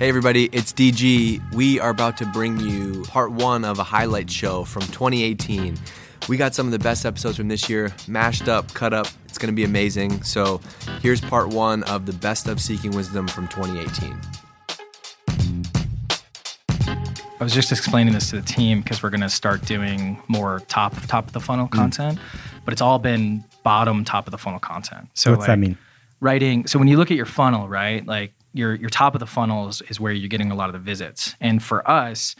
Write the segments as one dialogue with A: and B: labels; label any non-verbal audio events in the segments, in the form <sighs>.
A: Hey, everybody, it's DG. We are about to bring you part one of a highlight show from 2018. We got some of the best episodes from this year, mashed up, cut up. It's going to be amazing. So, here's part one of the best of Seeking Wisdom from 2018.
B: I was just explaining this to the team because we're going to start doing more top top of the funnel
C: Mm.
B: content, but it's all been bottom top of the funnel content. So
C: What's that mean?
B: Writing. So when you look at your funnel, right, like your your top of the funnel is, is where you're getting a lot of the visits, and for us.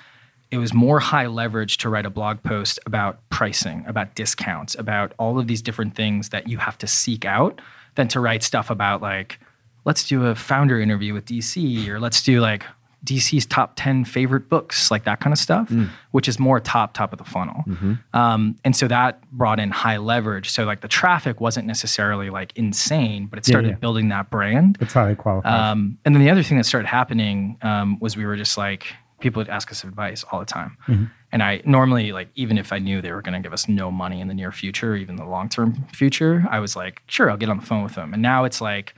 B: It was more high leverage to write a blog post about pricing, about discounts, about all of these different things that you have to seek out than to write stuff about like, let's do a founder interview with DC or let's do like DC's top 10 favorite books, like that kind of stuff, which is more top, top of the funnel. Um, and so that brought in high leverage. So like the traffic wasn't necessarily like insane, but it started
C: yeah.
B: building that brand.
C: How they qualify.
B: Um, and then the other thing that started happening um, was we were just like people would ask us advice all the time, and I normally like even if I knew they were going to give us no money in the near future, even the long term future, I was like, sure, I'll get on the phone with them. And now it's like,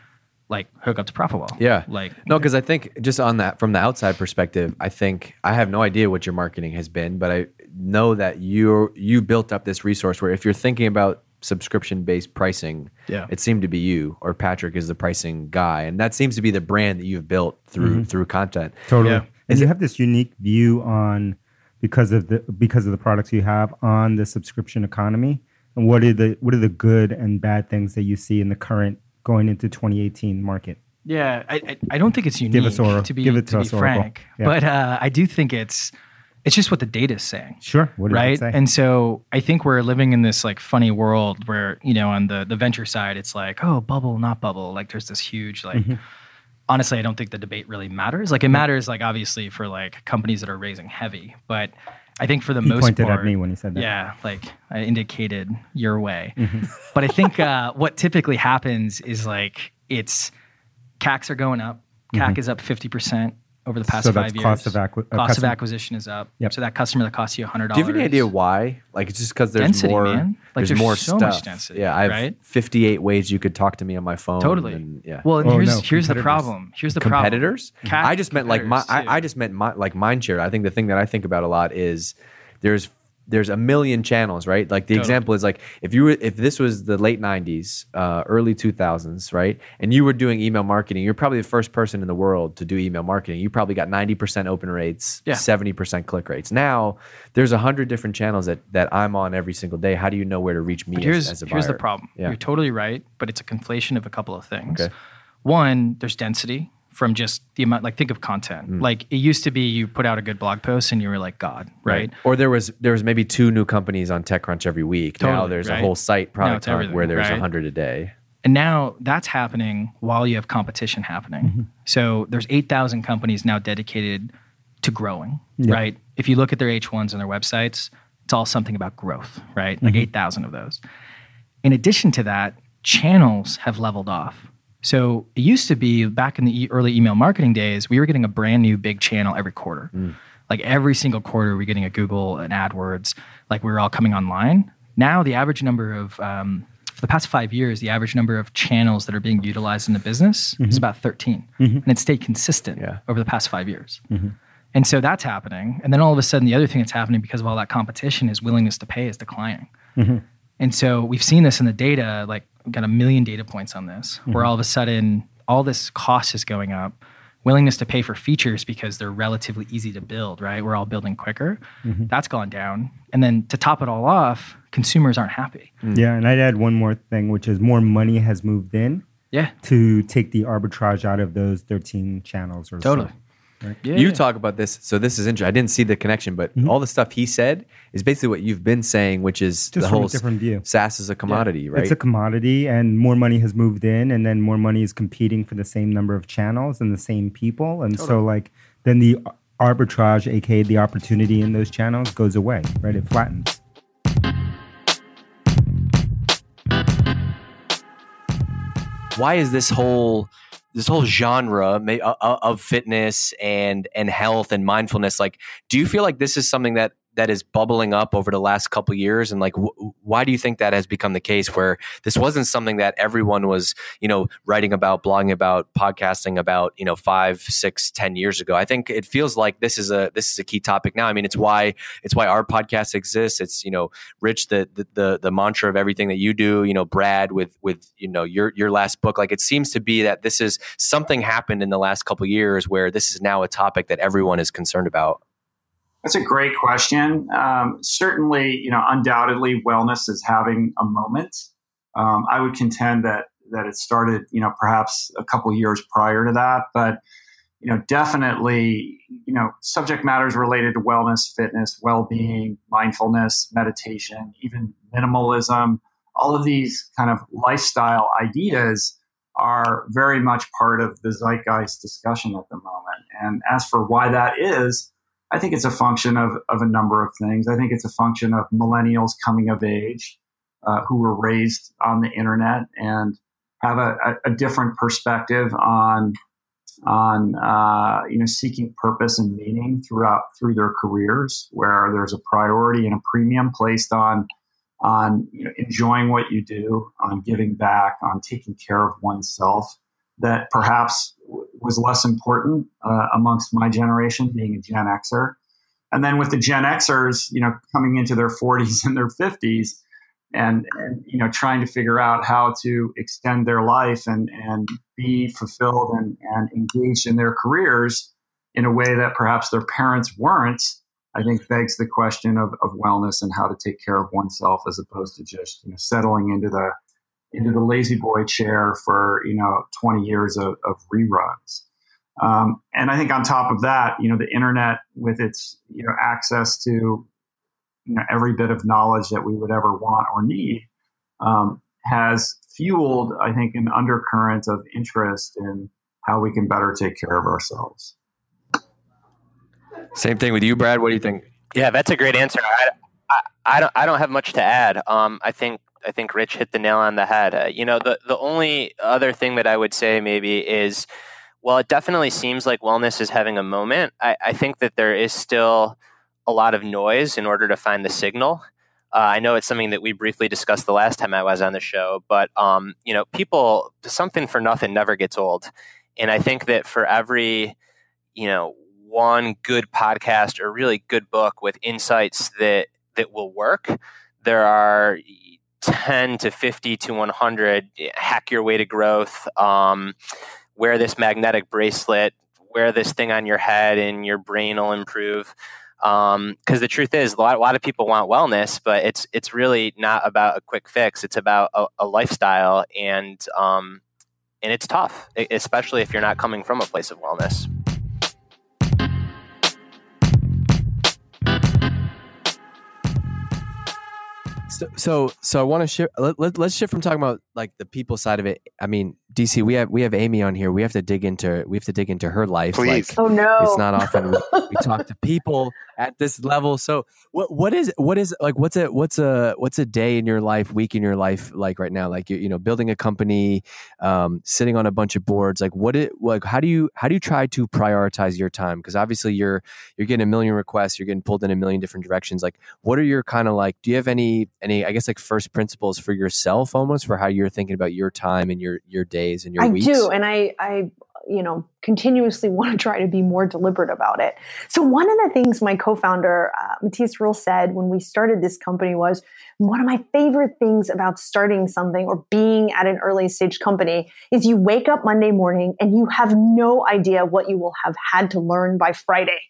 B: like hook up to Profitwell.
A: Yeah.
B: like
A: No, because I think just on that, from the outside perspective, I think I have no idea what your marketing has been, but I know that you you built up this resource where if you're thinking about subscription based pricing,
B: Yeah.
A: it seemed to be you or Patrick is the pricing guy, and that seems to be the brand that you've built through mm-hmm. through content.
C: totally.
B: yeah.
C: And you have this unique view on because of the because of the products you have on the subscription economy. And what are the what are the good and bad things that you see in the current going into 2018 market?
B: Yeah, I, I, I don't think it's unique
C: us Oracle.
B: to be
C: Give it to
B: to
C: us,
B: be frank,
C: Yeah.
B: but uh, I do think it's it's just what the data is saying.
C: Sure.
B: Right and so i think we're living in this like funny world where you know on the the venture side it's like oh bubble not bubble like there's this huge like
C: Mm-hmm.
B: honestly i don't think the debate really matters like it matters like obviously for like companies that are raising heavy but i think for the
C: he
B: most
C: pointed
B: part
C: at me when he said that.
B: yeah like i indicated your way
C: Mm-hmm. <laughs>
B: but i think uh, what typically happens is like it's cacs are going up cac is up 50% over the past
C: Mm-hmm. So
B: five years
C: cost of acqui- uh,
B: cost of acquisition is up
C: Yep.
B: so that customer that costs you $100
A: Do you have any idea why? Like it's just because there's
B: Density,
A: more.
B: man. Like,
A: there's,
B: there's
A: more
B: so
A: stuff.
B: much density,
A: Yeah, I have
B: right?
A: 58 ways you could talk to me on my phone.
B: Totally.
A: and- yeah.
B: Well, and
C: Oh,
B: here's
C: no,
B: here's the problem. Here's the
A: competitors.
B: problem.
A: I just meant like my.
B: competitors,
A: I, I just meant my, like Mindshare. I think the thing that I think about a lot is there's there's a million channels, right? Like the
B: Totally.
A: example is like if you were if this was the late '90s, uh, early 2000s, right? And you were doing email marketing, you're probably the first person in the world to do email marketing. You probably got 90% open rates,
B: Yeah.
A: 70% click rates. Now there's a hundred different channels that that I'm on every single day. How do you know where to reach me
B: But here's
A: as a
B: here's the problem.
A: Yeah.
B: You're totally right, but it's a conflation of a couple of things.
A: Okay.
B: One, there's density from just the amount. Like think of content.
A: Mm.
B: Like it used to be, you put out a good blog post and you were like God, right?
A: Or there was there was maybe two new companies on TechCrunch every week. now there's
B: right?
A: a whole site product where there's a
B: right?
A: hundred a day.
B: And now that's happening while you have competition happening. So there's 8,000 companies now dedicated to growing, right? If you look at their H1s and their websites, it's all something about growth, right? Like 8,000 of those. In addition to that, channels have leveled off. So it used to be back in the early email marketing days, we were getting a brand new big channel every quarter. Mm. Like every single quarter, we're getting a Google, an AdWords, like we were all coming online. Now the average number of um, for the past five years, the average number of channels that are being utilized in the business is mm-hmm. about 13. Mm-hmm. And it's stayed consistent
A: Yeah.
B: over the past five years. Mm-hmm. And so that's happening. And then all of a sudden, the other thing that's happening because of all that competition is willingness to pay is declining. And so we've seen this in the data, like got a million data points on this, where mm-hmm. all of a sudden all this cost is going up. Willingness to pay for features because they're relatively easy to build, right? We're all building quicker. Mm-hmm. That's gone down. And then to top it all off, consumers aren't happy. Mm.
C: Yeah, and I'd add one more thing, which is more money has moved in
B: Yeah,
C: to take the arbitrage out of those 13 channels or so.
B: Totally. Yeah.
A: You talk about this, so this is interesting. I didn't see the connection, but mm-hmm. all the stuff he said is basically what you've been saying, which is
C: Just
A: the
C: from a
A: whole
C: different view.
A: SaaS is a commodity, right?
C: It's a commodity, and more money has moved in, and then more money is competing for the same number of channels and the same people, and so like then the arbitrage, aka the opportunity in those channels, goes away. Right? It flattens.
D: why is this whole this whole genre uh, uh, of fitness and and health and mindfulness like do you feel like this is something that that is bubbling up over the last couple years? And like wh- why do you think that has become the case where this wasn't something that everyone was you know writing about blogging about podcasting about you know five six ten years ago? I think it feels like this is a this is a key topic now. I mean it's why it's why our podcast exists. It's you know rich the the the, the mantra of everything that you do you know brad with with you know your your last book. Like it seems to be that this is something happened in the last couple years where this is now a topic that everyone is concerned about
E: that's a great question. Um, certainly, you know, undoubtedly, wellness is having a moment. Um, I would contend that that it started, you know, perhaps a couple years prior to that, but you know, definitely, you know, subject matters related to wellness, fitness, well-being, mindfulness, meditation, even minimalism. All of these kind of lifestyle ideas are very much part of the zeitgeist discussion at the moment. And as for why that is, I think it's a function of, of a number of things. I think it's a function of millennials coming of age uh, who were raised on the internet and have a, a, a different perspective on on uh, you know seeking purpose and meaning throughout through their careers, where there's a priority and a premium placed on on you know, enjoying what you do, on giving back, on taking care of oneself, that perhaps was less important uh, amongst my generation, being a Gen Xer. And then with the Gen Xers, you know, coming into their 40s and their 50s, and, and you know, trying to figure out how to extend their life and and be fulfilled and, and engaged in their careers in a way that perhaps their parents weren't, I think begs the question of, of wellness and how to take care of oneself as opposed to just you know settling into the into the lazy boy chair for you know 20 years of, of reruns. Um, and i think on top of that you know the internet with its you know access to you know every bit of knowledge that we would ever want or need um, has fueled i think an undercurrent of interest in how we can better take care of ourselves.
D: Same thing with you brad. What do you think?
F: Yeah that's a great answer. I, I, I don't, I don't have much to add. Um, i think I think Rich hit the nail on the head. Uh, you know, the the only other thing that I would say maybe is, well, it definitely seems like wellness is having a moment. I, I think that there is still a lot of noise in order to find the signal. Uh, I know it's something that we briefly discussed the last time I was on the show, but um, you know, people something for nothing never gets old, and I think that for every you know one good podcast or really good book with insights that that will work, there are 10 to 50 to 100 hack your way to growth um, wear this magnetic bracelet wear this thing on your head and your brain will improve. Because um, the truth is a lot, a lot, of people want wellness but it's it's really not about a quick fix. It's about a, a lifestyle and um, and it's tough especially if you're not coming from a place of wellness
A: So, so, I want to shift. Let, let, let's shift from talking about like the people side of it. I mean, DC, we have we have Amy on here. We have to dig into we have to dig into her life.
G: Please.
A: Like,
G: oh
A: no, it's not often we, we, <laughs> talk to people at this level. So what what is what is like what's a what's a what's a day in your life, week in your life like right now? Like you you know building a company, um, sitting on a bunch of boards. Like what it like how do you how do you try to prioritize your time? Because obviously you're you're getting a million requests, you're getting pulled in a million different directions. Like what are your kind of like? Do you have any any I guess like first principles for yourself almost for how you're thinking about your time and your your days and your
G: I
A: weeks?
G: do, and I I you know continuously <laughs> want to try to be more deliberate about it. So one of the things my co-founder uh, Matthias Ruhl said when we started this company was one of my favorite things about starting something or being at an early stage company is you wake up Monday morning and you have no idea what you will have had to learn by Friday.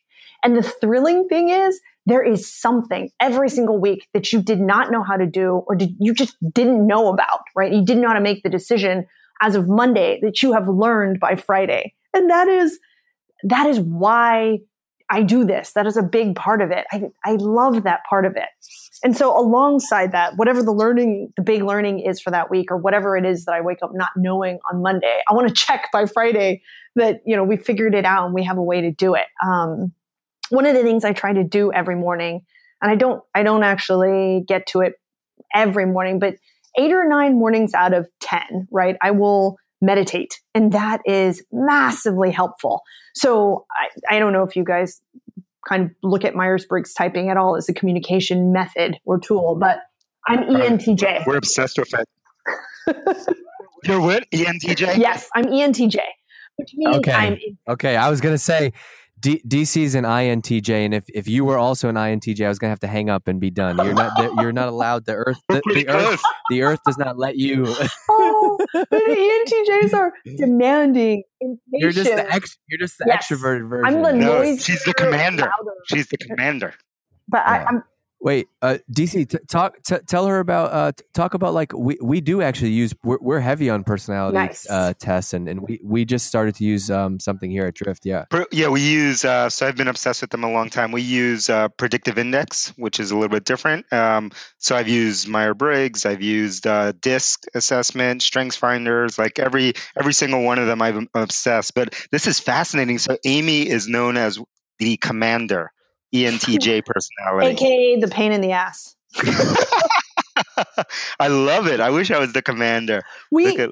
G: And the thrilling thing is there is something every single week that you did not know how to do or did, you just didn't know about, right? You didn't know how to make the decision as of Monday that you have learned by Friday. And that is, that is why I do this. That is a big part of it. I, I love that part of it. And so alongside that, whatever the learning, the big learning is for that week or whatever it is that I wake up not knowing on Monday, I want to check by Friday that, you know, we figured it out and we have a way to do it. Um, one of the things I try to do every morning, and I don't, I don't actually get to it every morning, but eight or nine mornings out of 10, right? I will meditate and that is massively helpful. So I, I don't know if you guys kind of look at Myers Briggs typing at all as a communication method or tool, but I'm ENTJ.
H: We're obsessed with it. You're what? ENTJ?
G: Yes, I'm ENTJ, which means
A: Okay.
G: I'm
A: Okay, I was gonna say D- DC's an INTJ, and if, if you were also an INTJ, I was gonna have to hang up and be done. You're not you're not allowed. The Earth the, the Earth the Earth does not let you.
G: oh, but ENTJs are <laughs> demanding.
A: You're just the ex, You're just the
G: Yes.
A: extroverted version.
G: I'm the
H: No,
G: noise.
H: she's the commander.
G: louder.
H: She's the commander.
G: But I,
A: Yeah.
G: I'm
A: Wait, uh, DC, t- talk t- tell her about uh, t- talk about like we, we do actually use we're, we're heavy on personality
G: Nice.
A: uh, tests and, and we, we just started to use um, something here at Drift. Yeah.
H: Yeah, we use. Uh, so I've been obsessed with them a long time. We use uh, predictive index, which is a little bit different. Um, so I've used Myers Briggs. I've used uh, DISC assessment, Strengths Finders. Like every every single one of them, I'm obsessed. But this is fascinating. So Amy is known as the commander, ENTJ personality.
G: AKA the pain in the ass. <laughs>
H: I love it. I wish I was the commander.
G: We
H: at,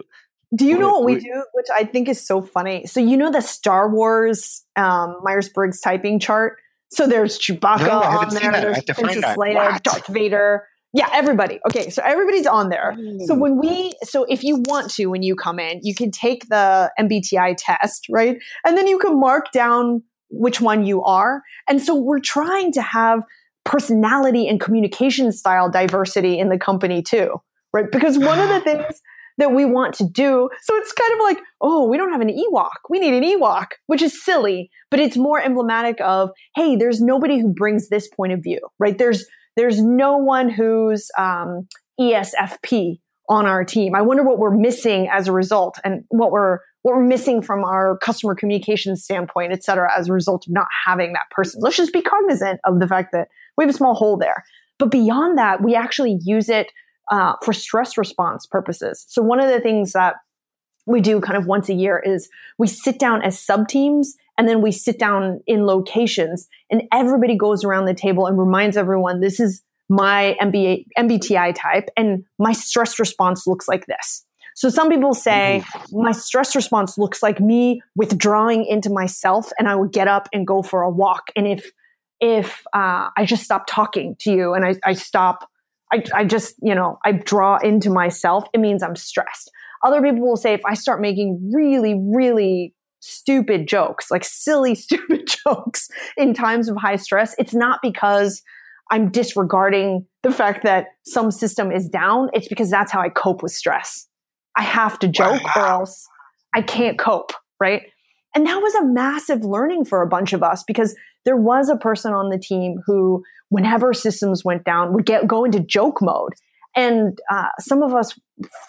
G: do you know
H: we-
G: what we
H: we-
G: do, which I think is so funny. So you know the Star Wars um, Myers Briggs typing chart. So there's Chewbacca
H: No,
G: on there. There's
H: have to find
G: Princess. Leia,
H: What?
G: Darth Vader. Yeah, everybody. Okay, so everybody's on there. So when we, so if you want to, when you come in, you can take the MBTI test, right? And then you can mark down which one you are. And so we're trying to have personality and communication style diversity in the company too, right? Because one of the <sighs> things that we want to do, so it's kind of like, oh, we don't have an Ewok. We need an Ewok, which is silly, but it's more emblematic of, hey, there's nobody who brings this point of view, right? There's there's no one who's um, ESFP on our team. I wonder what we're missing as a result, and what we're what we're missing from our customer communication standpoint, et cetera, as a result of not having that person. Let's just be cognizant of the fact that we have a small hole there. But beyond that, we actually use it uh, for stress response purposes. So one of the things that we do kind of once a year is we sit down as sub teams and then we sit down in locations and everybody goes around the table and reminds everyone this is my MBA, MBTI type and my stress response looks like this. So some people say my stress response looks like me withdrawing into myself and I would get up and go for a walk. And if, if uh, I just stop talking to you and I, I stop, I, I just, you know, I draw into myself, it means I'm stressed. Other people will say if I start making really, really stupid jokes, like silly, <laughs> stupid jokes in times of high stress, it's not because I'm disregarding the fact that some system is down. It's because that's how I cope with stress. I have to joke or else I can't cope, right? And that was a massive learning for a bunch of us because there was a person on the team who, whenever systems went down, would get go into joke mode. And uh, some of us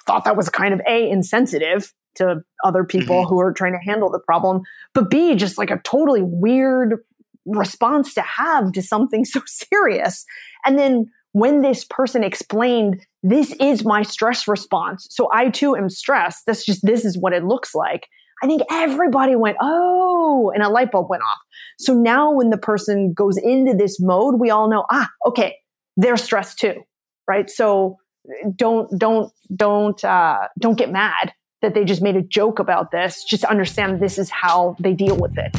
G: thought that was kind of a insensitive to other people who are trying to handle the problem, but b just like a totally weird response to have to something <laughs> so serious. And then when this person explained, this is my stress response. So I too am stressed. That's just, this is what it looks like. I think everybody went, oh, and a light bulb went off. So now when the person goes into this mode, we all know, ah, okay, they're stressed too. Right. So don't, don't, don't, uh, don't get mad that they just made a joke about this. Just understand this is how they deal with it.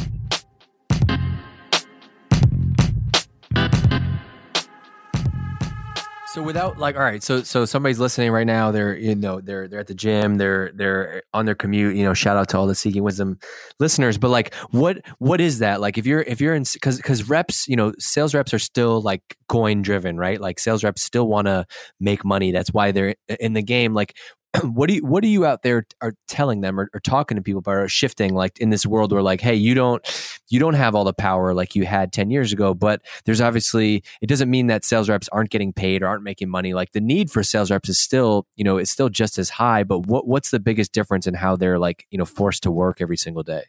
A: So without like, all right, so so somebody's listening right now. They're you know they're they're at the gym. They're they're on their commute. You know, shout out to all the Seeking Wisdom listeners. But like, what what is that? Like, if you're if you're in because because reps, you know, sales reps are still like coin driven, right? Like sales reps still want to make money. That's why they're in the game. Like, <clears throat> what do you what are you out there are telling them or, or talking to people about or shifting like in this world where like hey you don't you don't have all the power like you had 10 years ago but there's obviously it doesn't mean that sales reps aren't getting paid or aren't making money like the need for sales reps is still you know it's still just as high but what what's the biggest difference in how they're like you know forced to work every single day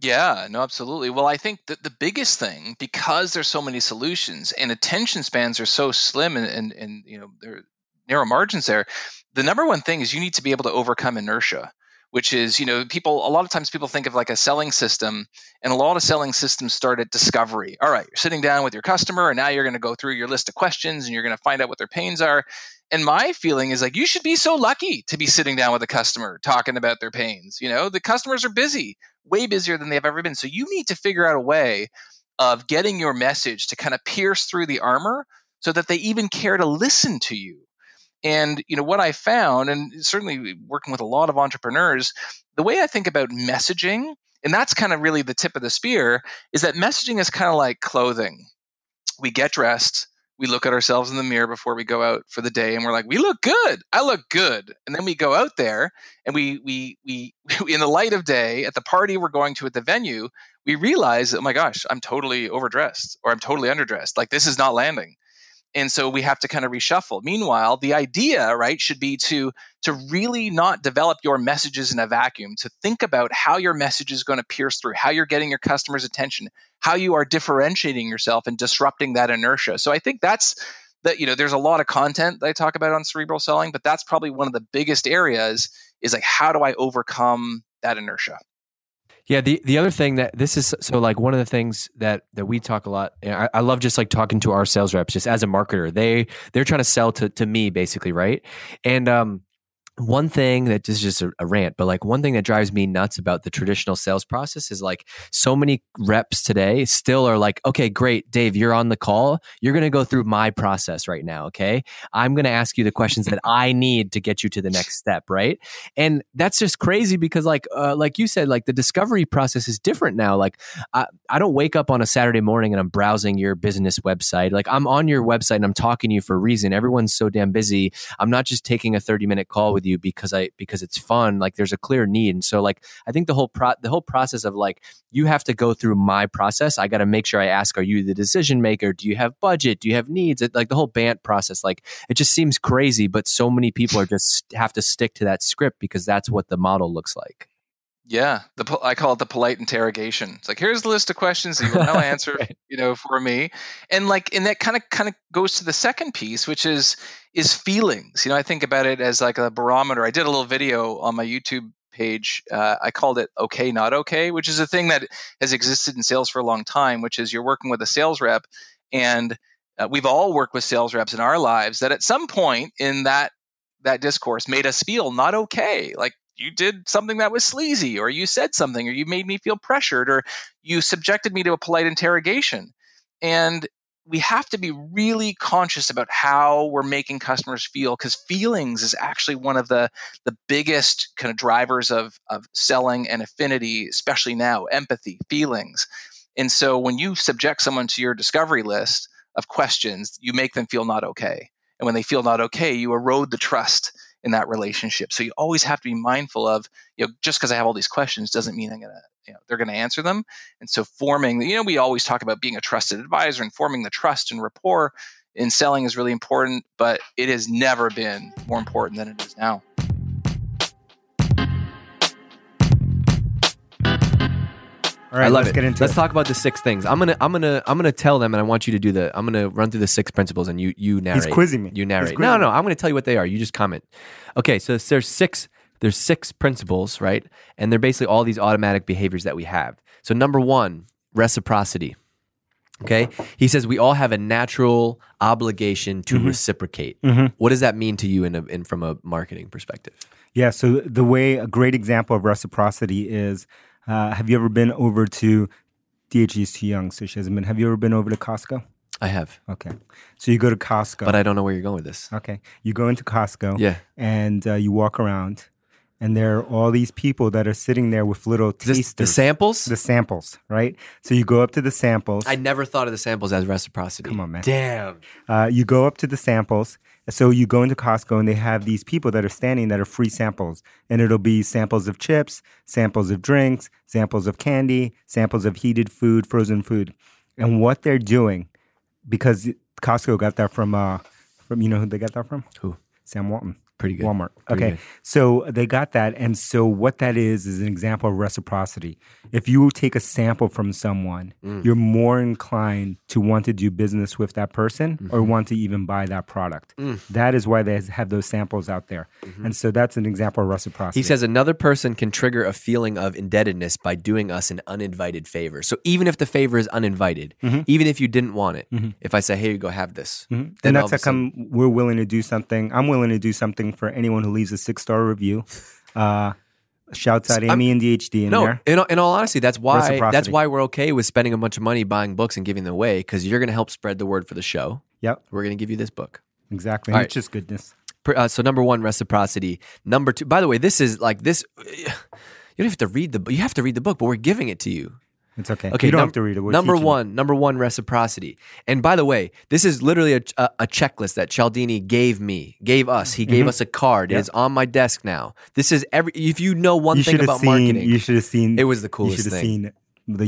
I: Yeah, no, absolutely. Well, I think that the biggest thing, because there's so many solutions and attention spans are so slim and, and, and you know, there are narrow margins there, the number one thing is you need to be able to overcome inertia, which is, you know, people, a lot of times people think of like a selling system, and a lot of selling systems start at discovery. All right, you're sitting down with your customer, and now you're going to go through your list of questions and you're going to find out what their pains are. And my feeling is like, you should be so lucky to be sitting down with a customer talking about their pains. You know, the customers are busy, way busier than they've ever been. So you need to figure out a way of getting your message to kind of pierce through the armor so that they even care to listen to you. And you know what I found, and certainly working with a lot of entrepreneurs, the way I think about messaging, and that's kind of really the tip of the spear, is that messaging is kind of like clothing. We get dressed, we look at ourselves in the mirror before we go out for the day and we're like we look good i look good and then we go out there and we we we <laughs> in the light of day at the party we're going to at the venue we realize oh my gosh i'm totally overdressed or i'm totally underdressed like this is not landing and so we have to kind of reshuffle. Meanwhile the idea right should be to to really not develop your messages in a vacuum to think about how your message is going to pierce through how you're getting your customers attention how you are differentiating yourself and disrupting that inertia. So i think that's that you know there's a lot of content that i talk about on cerebral selling but that's probably one of the biggest areas is like how do i overcome that inertia
A: yeah, the the other thing that this is so like one of the things that that we talk a lot. I, I, love just like talking to our sales reps, just as a marketer. They they're trying to sell to to me basically, right? And um, one thing that is just a, a, rant, but like one thing that drives me nuts about the traditional sales process is like so many reps today still are like, okay, great, Dave, you're on the call. You're going to go through my process right now. Okay. I'm going to ask you the questions that I need to get you to the next step. Right. And that's just crazy because like, uh, like you said, like the discovery process is different now. Like I, I don't wake up on a Saturday morning and I'm browsing your business website. Like I'm on your website and I'm talking to you for a reason. Everyone's so damn busy. I'm not just taking a 30 minute call with you because I because it's fun. Like there's a clear need, and so like I think the whole pro the whole process of like you have to go through my process. I got to make sure I ask, are you the decision maker? Do you have budget? Do you have needs? It, like the whole BANT process, like it just seems crazy, but so many people are just have to stick to that script because that's what the model looks like.
I: Yeah, the I call it the polite interrogation. It's like here's the list of questions that you will now <laughs> answer, right. you know, for me, and like, and that kind of kind of goes to the second piece, which is is feelings. You know, I think about it as like a barometer. I did a little video on my YouTube page. Uh, I called it "Okay, Not Okay," which is a thing that has existed in sales for a long time. Which is you're working with a sales rep, and uh, we've all worked with sales reps in our lives that at some point in that that discourse made us feel not okay. Like you did something that was sleazy or you said something or you made me feel pressured or you subjected me to a polite interrogation. And we have to be really conscious about how we're making customers feel because feelings is actually one of the the biggest kind of drivers of of selling and affinity especially now empathy feelings. And so when you subject someone to your discovery list of questions you make them feel not okay. And when they feel not okay you erode the trust in that relationship. So you always have to be mindful of, you know, just because I have all these questions doesn't mean I'm gonna, you know, they're gonna answer them. And so forming, you know, we always talk about being a trusted advisor and forming the trust and rapport in selling is really important, but it has never been more important than it is now.
A: All right, I love let's it. get into let's it. talk about the six things. I'm gonna I'm gonna I'm gonna tell them and I want you to do the I'm gonna run through the six principles and you you narrate.
C: He's quizzing me.
A: You narrate. No, no, I'm gonna tell you what they are. You just comment. Okay, so there's six there's six principles, right? And they're basically all these automatic behaviors that we have. So number one, reciprocity. Okay. He says we all have a natural obligation to mm-hmm. reciprocate. Mm-hmm. What does that mean to you in, a, in from a marketing perspective?
C: Yeah. So the way a great example of reciprocity is uh, have you ever been over to DHD is too young, so she hasn't been. Have you ever been over to Costco?
A: I have.
C: Okay. So you go to Costco.
A: But I don't know where you're going with this.
C: Okay. You go into Costco.
A: Yeah.
C: And uh, you walk around, and there are all these people that are sitting there with little tasters.
A: the samples?
C: The samples, right? So you go up to the samples.
A: I never thought of the samples as reciprocity.
C: Come on, man.
A: Damn.
C: Uh, you go up to the samples, so you go into Costco and they have these people that are standing that are free samples. And it'll be samples of chips, samples of drinks, samples of candy, samples of heated food, frozen food. And what they're doing, because Costco got that from, uh, from you know who they got that from?
A: Who?
C: Sam Walton.
A: Pretty good.
C: Walmart.
A: Pretty
C: okay.
A: Good.
C: So they got that. And so what that is is an example of reciprocity. If you take a sample from someone, mm. you're more inclined to want to do business with that person mm-hmm. or want to even buy that product. Mm. That is why they have those samples out there. Mm-hmm. And so that's an example of reciprocity.
A: He says another person can trigger a feeling of indebtedness by doing us an uninvited favor. So even if the favor is uninvited, mm-hmm. even if you didn't want it, mm-hmm. if I say, hey, you go have this,
C: mm-hmm. then that's how come we're willing to do something. I'm willing to do something for anyone who leaves a six star review. Uh, Shouts out
A: I'm-
C: Amy and DHD in
A: no,
C: there.
A: in, in all honesty, that's why that's why we're okay with spending a bunch of money buying books and giving them away because you're going to help spread the word for the show.
C: Yep,
A: We're going to give you this book.
C: exactly.
A: All right.
C: It's just goodness.
A: Uh, so number one, reciprocity. Number two, by the way, this is like this. <sighs> You don't have to read the. You have to read the book, but we're giving it to you.
C: It's okay.
A: Okay,
C: you don't
A: num-
C: have to read it. We're
A: number
C: teaching you.
A: one, number one, reciprocity. And by the way, this is literally a, a, a checklist that Cialdini gave me, gave us. He gave us a card. It is on my desk now. This is every. If you know one
C: You
A: thing about
C: seen.
A: marketing,
C: You should have seen.
A: It was the
C: You
A: coolest
C: should have
A: thing.
C: seen the.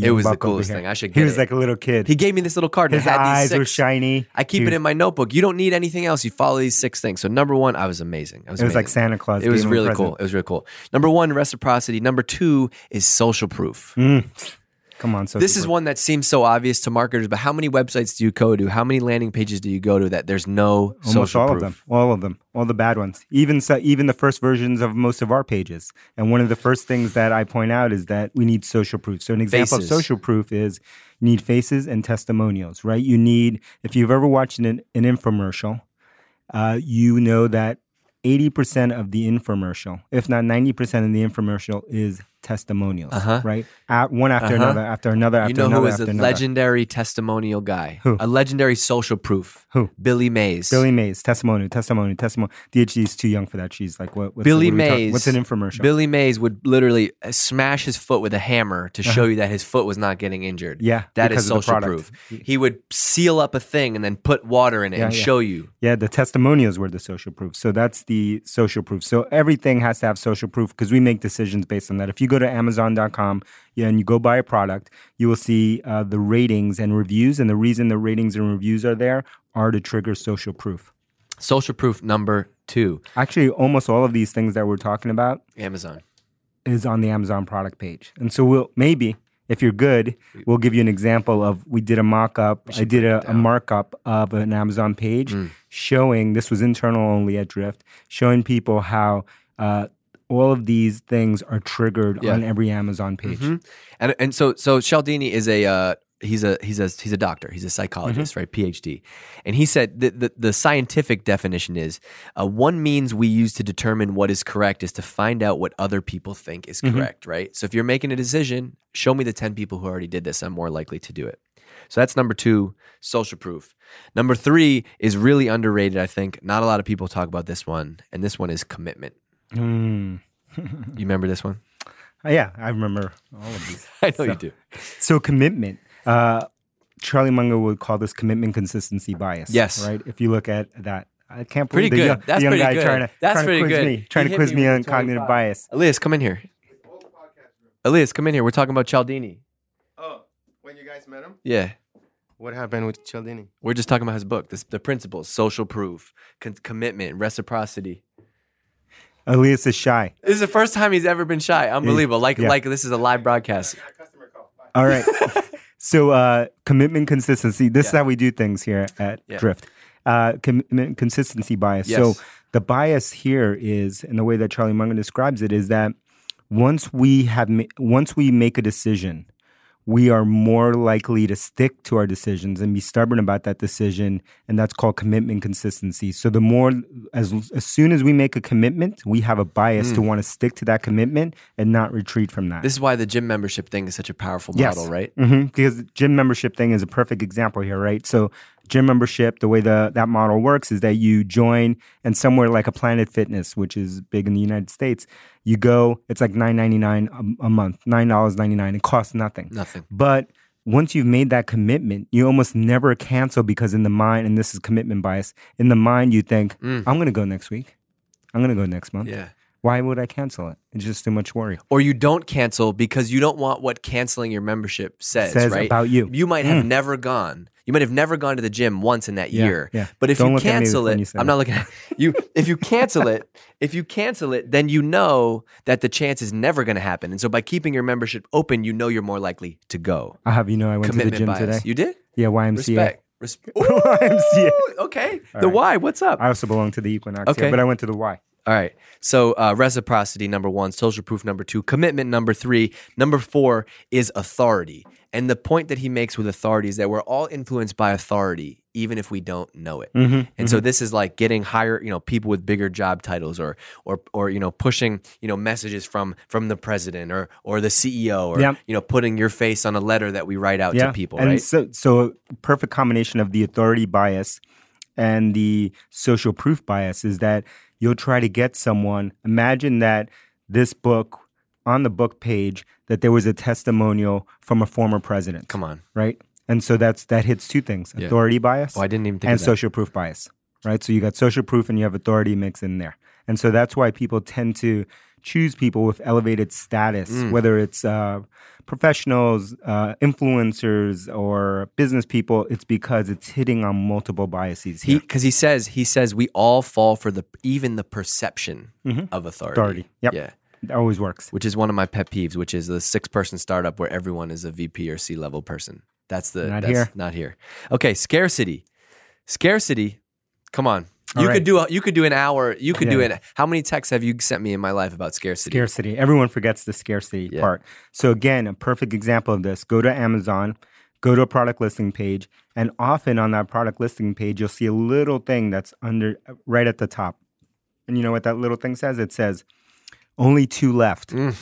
A: It was the coolest thing. I should
C: He was
A: it.
C: like a little kid.
A: he gave me this little card.
C: His
A: had
C: eyes
A: these
C: were shiny.
A: I keep it in my notebook. You don't need anything else. You follow these six things. So number one, I was amazing. I was
C: It was like. Santa Claus.
A: It was
C: gave him a
A: really cool. It was really cool. Number one, reciprocity. Number two is social proof.
C: Mm. Come on, so
A: This is one that seems so obvious to marketers, but how many websites do you go to? How many landing pages do you go to that there's no
C: Almost
A: social
C: all
A: proof?
C: of them. All of them. All the bad ones. Even so, even the first versions of most of our pages. And one of the first things that I point out is that we need social proof. So an example
A: Faces.
C: of social proof is you need faces and testimonials, right? You need if you've ever watched an, an infomercial, uh, you know that 80% of the infomercial, if not 90% of the infomercial is testimonials,
A: Uh-huh.
C: right? At, one after
A: Uh-huh.
C: another, after another, after another.
A: You know
C: another,
A: who is a
C: another.
A: legendary testimonial guy?
C: Who?
A: A legendary social proof.
C: Who?
A: Billy Mays.
C: Billy Mays, testimony, testimony, testimony. DHD is too young for that. She's like, what? What's
A: Billy
C: what are we
A: Mays.
C: What's an infomercial?
A: Billy Mays would literally uh, smash his foot with a hammer to show you that his foot was not getting injured.
C: Uh-huh. Yeah,
A: That is
C: the
A: social proof. He would seal up a thing and then put water in it
C: Yeah,
A: and
C: yeah.
A: show you.
C: yeah, the testimonials were the social proof. So that's the social proof. So everything has to have social proof because we make decisions based on that. If you go to Amazon.com and you go buy a product, you will see uh, the ratings and reviews. And the reason the ratings and reviews are there are to trigger social proof.
A: Social proof number two,
C: Actually, almost all of these things that we're talking about
A: Amazon.
C: is on the Amazon product page. And so we'll maybe if you're good, we'll give you an example of we did a mock-up. I did a, a markup of an Amazon page showing this was internal only at Drift, showing people how uh, all of these things are triggered
A: Yeah.
C: on every Amazon page.
A: Mhm. And and so so Cialdini is a uh, he's a he's a he's a doctor. He's a psychologist,
C: Mm-hmm.
A: right? PhD. And he said the, the the scientific definition is uh, one means we use to determine what is correct is to find out what other people think is
C: Mm-hmm.
A: correct, right? So if you're making a decision, show me the 10 people who already did this. I'm more likely to do it. So that's number 2, social proof. Number 3 is really underrated, I think. Not a lot of people talk about this one, and this one is commitment.
C: Mm. <laughs>
A: You remember this one?
C: Uh, yeah, I remember all of these. <laughs>
A: I know you do.
C: So commitment. Uh, Charlie Munger would call this commitment consistency bias.
A: Yes.
C: Right. If you look at that, I can't
A: Pretty
C: believe the
A: good.
C: young,
A: That's
C: the young
A: pretty
C: guy
A: good.
C: trying to
A: That's
C: trying
A: pretty
C: to quiz
A: good.
C: me, trying
A: He
C: to quiz
A: me
C: me on cognitive bias.
A: Elias, come in here. Elias, come in here. We're talking about Cialdini.
J: Oh, when you guys met him?
A: Yeah.
J: What happened with Cialdini?
A: We're just talking about his book, this, the principles, social proof, con- commitment, reciprocity.
C: Elias is shy.
A: This is the first time he's ever been shy. Unbelievable. Like
C: Yeah.
A: like this is a live broadcast.
C: All right. <laughs> so uh, commitment consistency. This is how we do things here at
A: Yeah.
C: Drift. Uh, commitment consistency bias.
A: Yes.
C: So the bias here is, in the way that Charlie Munger describes it, is that once we have ma- once we make a decision, we are more likely to stick to our decisions and be stubborn about that decision, and that's called commitment consistency. So the more as as soon as we make a commitment, we have a bias to want to stick to that commitment and not retreat from that.
A: This is why the gym membership thing is such a powerful
C: Yes.
A: model, right?
C: hmm Because gym membership thing is a perfect example here, right? So gym membership, the way the that model works is that you join, and somewhere like a Planet Fitness, which is big in the United States, you go. It's like $9.99 a month, dollars ninety nine. It costs nothing.
A: Nothing.
C: But once you've made that commitment, you almost never cancel because in the mind, and this is commitment bias, in the mind you think,
A: Mm.
C: I'm going to go next week. I'm going to go next month.
A: Yeah.
C: Why would I cancel it? It's just too much worry.
A: Or you don't cancel because you don't want what canceling your membership says,
C: Says
A: right?
C: about you.
A: You might have
C: Mm.
A: never gone. You might have never gone to the gym once in that
C: Yeah,
A: year.
C: yeah.
A: But if
C: Don't
A: you
C: look at me
A: cancel it,
C: you
A: I'm not looking at <laughs> you. If you cancel it, if you cancel it, then you know that the chance is never going to happen. And so by keeping your membership open, you know you're more likely to go.
C: I have you know I went to the gym
A: bias.
C: today.
A: You did?
C: Yeah, YMCA.
A: Respect. Respect. <laughs>
C: YMCA.
A: Okay. The why? What's up?
C: I also belong to the Equinox.
A: Okay.
C: Okay. but I went to the Y.
A: All right. So uh, reciprocity number one, social proof number two, commitment number three, number four is authority. And the point that he makes with authority is that we're all influenced by authority, even if we don't know it.
C: Mhm,
A: And so this is like getting higher, you know, people with bigger job titles, or or or you know, pushing you know messages from from the president or or the CEO, or you know, putting your face on a letter that we write out to people,
C: and
A: right?
C: so so perfect combination of the authority bias and the social proof bias is that you'll try to get someone. Imagine that this book on the book page that there was a testimonial from a former president.
A: Come on.
C: right? And so that's that hits two things
A: Yeah.
C: authority bias
A: Oh, I didn't even think
C: and social proof bias right? So you got social proof and you have authority mixed in there. And so that's why people tend to choose people with elevated status
A: Mm.
C: whether it's uh, professionals uh, influencers or business people it's because it's hitting on multiple biases
A: He because he says he says we all fall for the even the perception
C: Mhm.
A: of authority.
C: authority yep
A: Yeah.
C: that always works
A: Which is one of my pet peeves, which is the six person startup where everyone is a VP or C level person. That's the
C: Not
A: that's
C: here.
A: Not here. Okay, scarcity. Scarcity. Come on.
C: All
A: you
C: right.
A: could do a, you could do an hour. You could do
C: Yeah.
A: it. How many texts have you sent me in my life about scarcity?
C: Scarcity. Everyone forgets the scarcity
A: Yeah.
C: part. So again, a perfect example of this. Go to Amazon, go to a product listing page, and often on that product listing page, you'll see a little thing that's under right at the top. And you know what that little thing says? It says only two left.
A: Mm.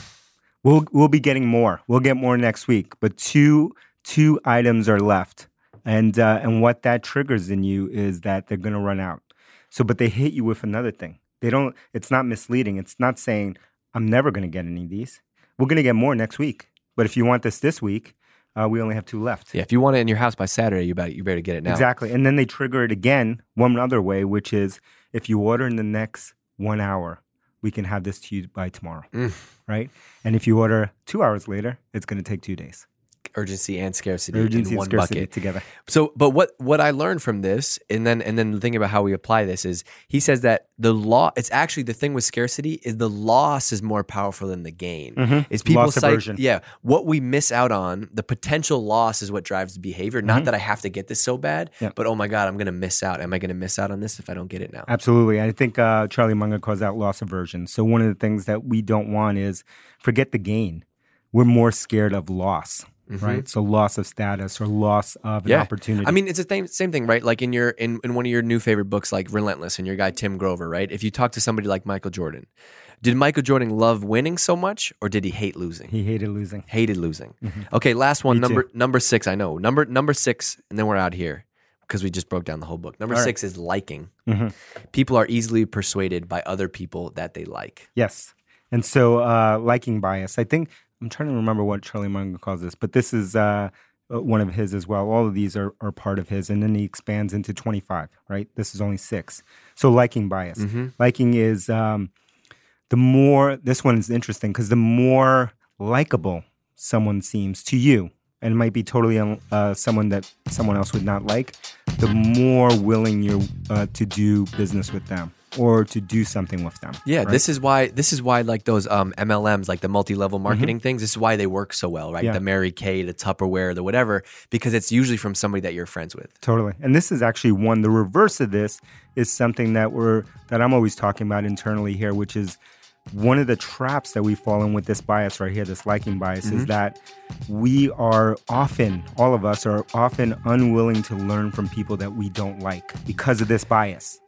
C: We'll we'll be getting more. We'll get more next week, but two two items are left. And uh, and what that triggers in you is that they're going to run out. So, but they hit you with another thing. They don't. It's not misleading. It's not saying I'm never going to get any of these. We're going to get more next week. But if you want this this week, uh, we only have two left.
A: Yeah, if you want it in your house by Saturday, you better you better get it now.
C: Exactly. And then they trigger it again one other way, which is if you order in the next one hour, we can have this to you by tomorrow.
A: Mm.
C: Right. And if you order two hours later, it's going to take two days.
A: Urgency and scarcity
C: Urgency
A: in one
C: scarcity
A: bucket.
C: together.
A: So, but what what I learned from this, and then and then the thing about how we apply this is, he says that the law. It's actually the thing with scarcity is the loss is more powerful than the gain.
C: Mhm.
A: Is people yeah, what we miss out on, the potential loss is what drives the behavior. Not that I have to get this so bad,
C: Mm-hmm.
A: But oh my god, I'm going to miss out. Am I going to miss out on this if I don't get it now?
C: Absolutely. I think uh, Charlie Munger calls that loss aversion. So one of the things that we don't want is forget the gain. We're more scared of loss, right? So loss of status or loss of an opportunity.
A: Mm-hmm. I mean, it's the same same thing, right? Like in your in, in one of your new favorite books, like Relentless, and your guy Tim Grover, right? If you talk to somebody like Michael Jordan, did Michael Jordan love winning so much, or did he hate losing?
C: he hated losing.
A: Hated losing. Okay, last one,
C: Me too.
A: number number six. I know number number six, and then we're out here because we just broke down the whole book. Number
C: All right.
A: six is liking.
C: Mhm.
A: People are easily persuaded by other people that they like.
C: Yes. And so uh, liking bias. I think I'm trying to remember what Charlie Munger calls this, but this is uh, uh, one of his as well. All of these are, are part of his, and then he expands into 25. Right. This is only six. So liking bias. Liking is um, the more. This one is interesting because the more likable someone seems to you, and it might be totally uh, someone that someone else would not like, the more willing you're uh, to do business with them or to do something with them.
A: Yeah,
C: right?
A: this is why this is why like those um, MLMs, like the multi-level marketing things, this is why they work so well, right?
C: Mm-hmm. Yeah.
A: The Mary Kay, the Tupperware, the whatever, because it's usually from somebody that you're friends with.
C: Totally. And this is actually one the reverse of this is something that we're that I'm always talking about internally here, which is one of the traps that we fall in with this bias right here, this liking bias, is that we are often, all of us are often unwilling to learn from people that we don't like because of this bias.